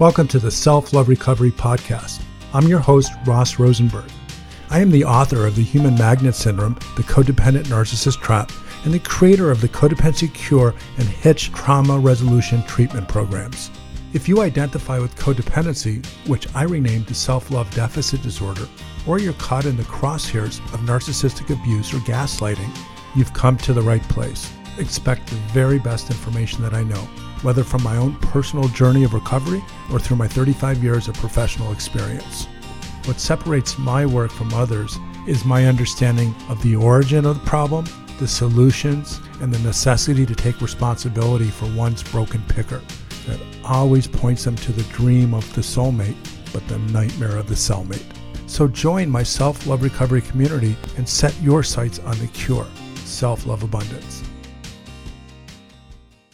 Welcome to the Self Love Recovery Podcast. I'm your host, Ross Rosenberg. I am the author of The Human Magnet Syndrome, The Codependent Narcissist Trap, and the creator of the Codependency Cure and Hitch Trauma Resolution Treatment Programs. If you identify with codependency, which I renamed to self love deficit disorder, or you're caught in the crosshairs of narcissistic abuse or gaslighting, you've come to the right place. Expect the very best information that I know, whether from my own personal journey of recovery or through my 35 years of professional experience. What separates my work from others is my understanding of the origin of the problem, the solutions, and the necessity to take responsibility for one's broken picker that always points them to the dream of the soulmate, but the nightmare of the cellmate. So join my self love recovery community and set your sights on the cure self love abundance.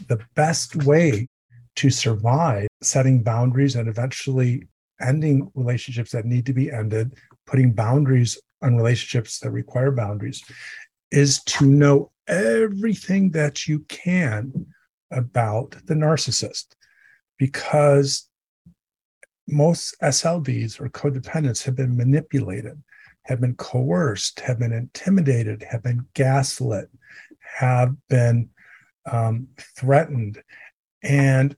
The best way to survive setting boundaries and eventually ending relationships that need to be ended, putting boundaries on relationships that require boundaries, is to know everything that you can about the narcissist. Because most SLDs or codependents have been manipulated, have been coerced, have been intimidated, have been gaslit, have been um, threatened. And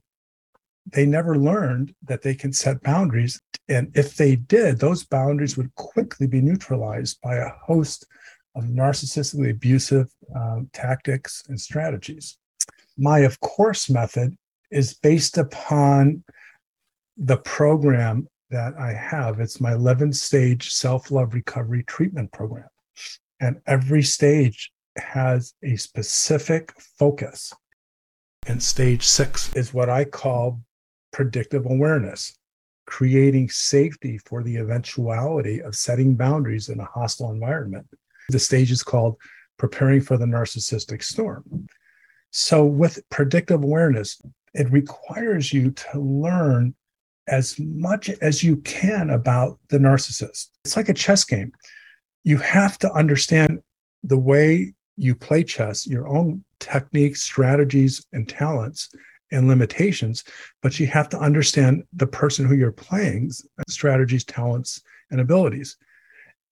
they never learned that they can set boundaries. And if they did, those boundaries would quickly be neutralized by a host of narcissistically abusive um, tactics and strategies. My of course method is based upon the program that I have. It's my 11 stage self love recovery treatment program. And every stage has a specific focus. And stage six is what I call predictive awareness, creating safety for the eventuality of setting boundaries in a hostile environment. The stage is called preparing for the narcissistic storm. So, with predictive awareness, it requires you to learn as much as you can about the narcissist. It's like a chess game. You have to understand the way you play chess, your own techniques, strategies, and talents and limitations, but you have to understand the person who you're playing, strategies, talents, and abilities.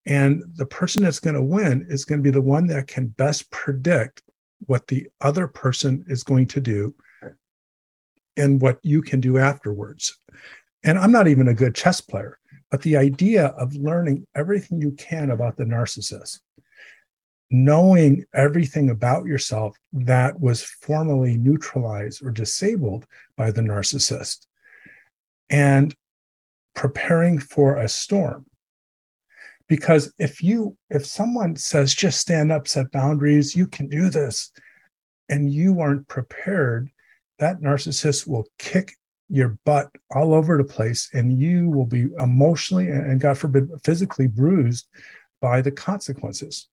And the person that's going to win is going to be the one that can best predict what the other person is going to do and what you can do afterwards. And I'm not even a good chess player, but the idea of learning everything you can about the narcissist knowing everything about yourself that was formerly neutralized or disabled by the narcissist and preparing for a storm. Because if you if someone says just stand up set boundaries you can do this and you aren't prepared that narcissist will kick your butt all over the place and you will be emotionally and god forbid physically bruised by the consequences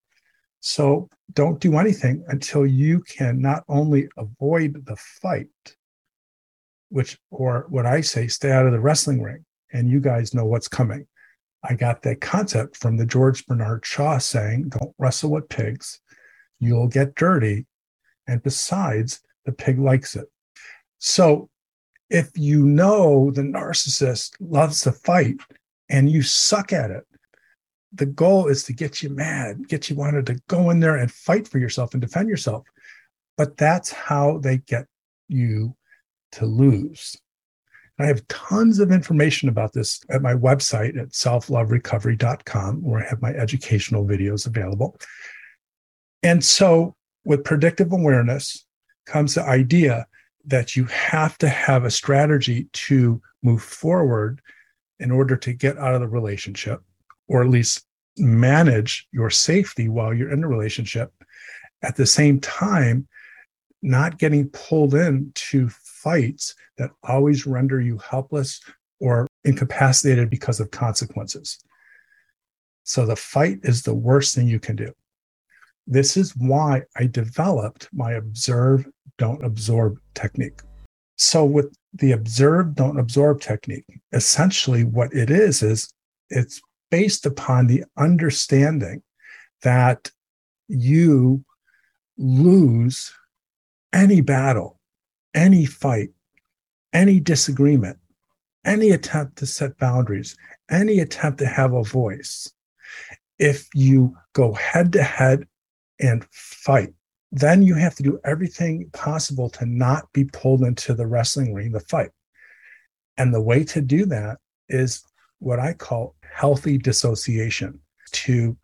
so don't do anything until you can not only avoid the fight, which, or what I say, stay out of the wrestling ring, and you guys know what's coming. I got that concept from the George Bernard Shaw saying, don't wrestle with pigs, you'll get dirty. And besides, the pig likes it. So if you know the narcissist loves to fight and you suck at it, the goal is to get you mad, get you wanted to go in there and fight for yourself and defend yourself. But that's how they get you to lose. I have tons of information about this at my website at selfloverecovery.com, where I have my educational videos available. And so, with predictive awareness comes the idea that you have to have a strategy to move forward in order to get out of the relationship or at least manage your safety while you're in a relationship at the same time not getting pulled into fights that always render you helpless or incapacitated because of consequences. So the fight is the worst thing you can do. This is why i developed my observe don't absorb technique. So with the observe don't absorb technique essentially what it is is it's based upon the understanding that you lose any battle, any fight, any disagreement, any attempt to set boundaries, any attempt to have a voice, if you go head to head and fight, then you have to do everything possible to not be pulled into the wrestling ring, the fight. And the way to do that is what I call healthy dissociation to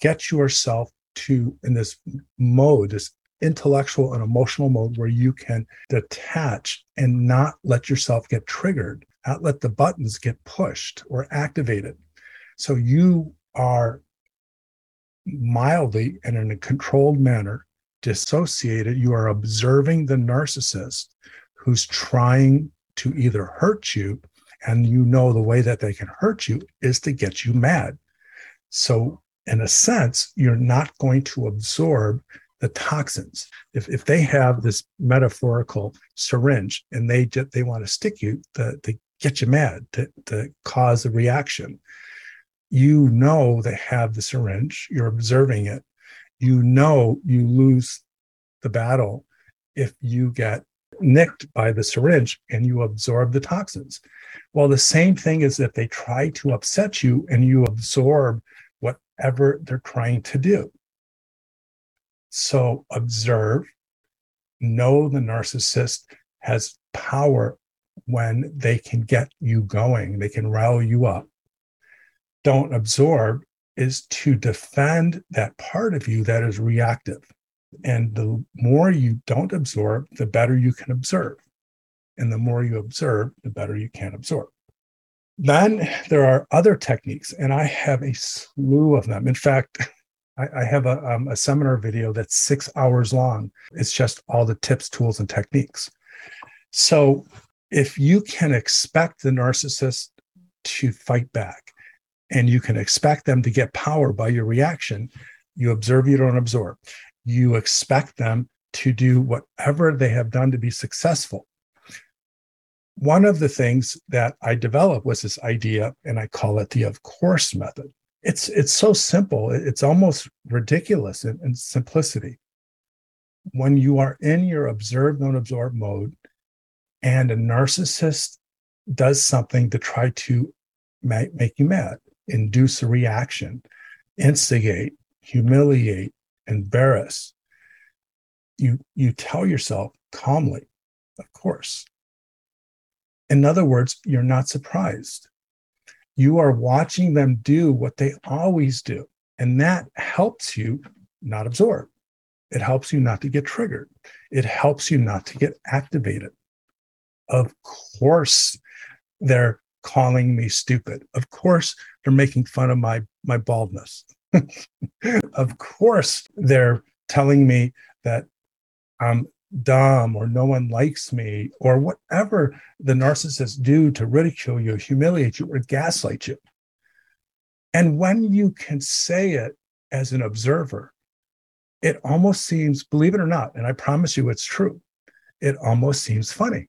get yourself to in this mode, this intellectual and emotional mode where you can detach and not let yourself get triggered, not let the buttons get pushed or activated. So you are mildly and in a controlled manner dissociated. You are observing the narcissist who's trying to either hurt you, and you know the way that they can hurt you is to get you mad. So, in a sense, you're not going to absorb the toxins. If, if they have this metaphorical syringe and they they want to stick you to, to get you mad, to, to cause a reaction, you know they have the syringe, you're observing it. You know you lose the battle if you get nicked by the syringe and you absorb the toxins. Well, the same thing is if they try to upset you and you absorb whatever they're trying to do. So observe, know the narcissist has power when they can get you going, they can rile you up don't absorb is to defend that part of you that is reactive. And the more you don't absorb, the better you can observe. And the more you observe, the better you can absorb. Then there are other techniques, and I have a slew of them. In fact, I, I have a, um, a seminar video that's six hours long. It's just all the tips, tools, and techniques. So if you can expect the narcissist to fight back, and you can expect them to get power by your reaction. You observe, you don't absorb. You expect them to do whatever they have done to be successful. One of the things that I developed was this idea, and I call it the of course method. It's it's so simple, it's almost ridiculous in, in simplicity. When you are in your observe, don't absorb mode, and a narcissist does something to try to make, make you mad, induce a reaction, instigate, humiliate, embarrass, you, you tell yourself calmly, of course. In other words, you're not surprised. You are watching them do what they always do. And that helps you not absorb. It helps you not to get triggered. It helps you not to get activated. Of course, they're calling me stupid. Of course, they're making fun of my my baldness. of course, they're telling me that I'm dumb or no one likes me or whatever the narcissists do to ridicule you, humiliate you, or gaslight you. And when you can say it as an observer, it almost seems, believe it or not, and I promise you it's true, it almost seems funny.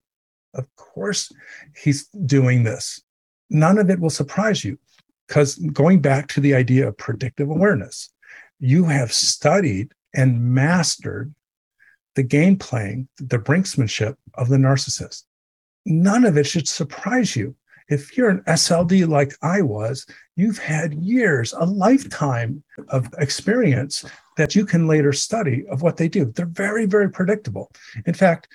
Of course, he's doing this none of it will surprise you because going back to the idea of predictive awareness, you have studied and mastered the game playing, the brinksmanship of the narcissist. None of it should surprise you. If you're an SLD like I was, you've had years, a lifetime of experience that you can later study of what they do. They're very, very predictable. In fact,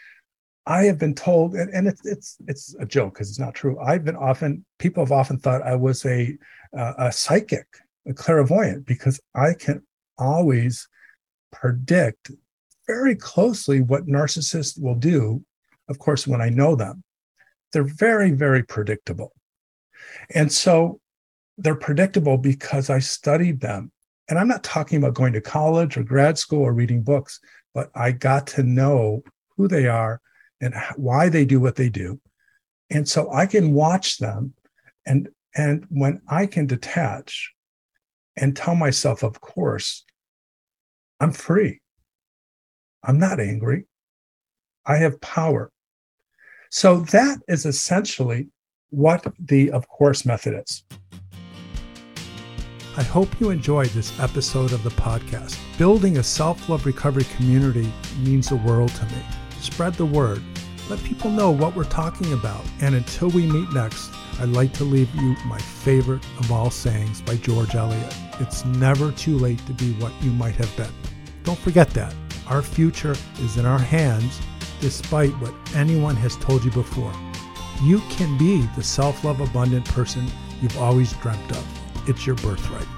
I have been told, and, and it's it's it's a joke because it's not true. I've been often people have often thought I was a uh, a psychic, a clairvoyant, because I can always predict very closely what narcissists will do. Of course, when I know them, they're very very predictable, and so they're predictable because I studied them. And I'm not talking about going to college or grad school or reading books, but I got to know who they are and why they do what they do. And so I can watch them and and when I can detach and tell myself, of course, I'm free. I'm not angry. I have power. So that is essentially what the of course method is. I hope you enjoyed this episode of the podcast. Building a self love recovery community means the world to me. Spread the word. Let people know what we're talking about. And until we meet next, I'd like to leave you my favorite of all sayings by George Eliot. It's never too late to be what you might have been. Don't forget that. Our future is in our hands despite what anyone has told you before. You can be the self love abundant person you've always dreamt of. It's your birthright.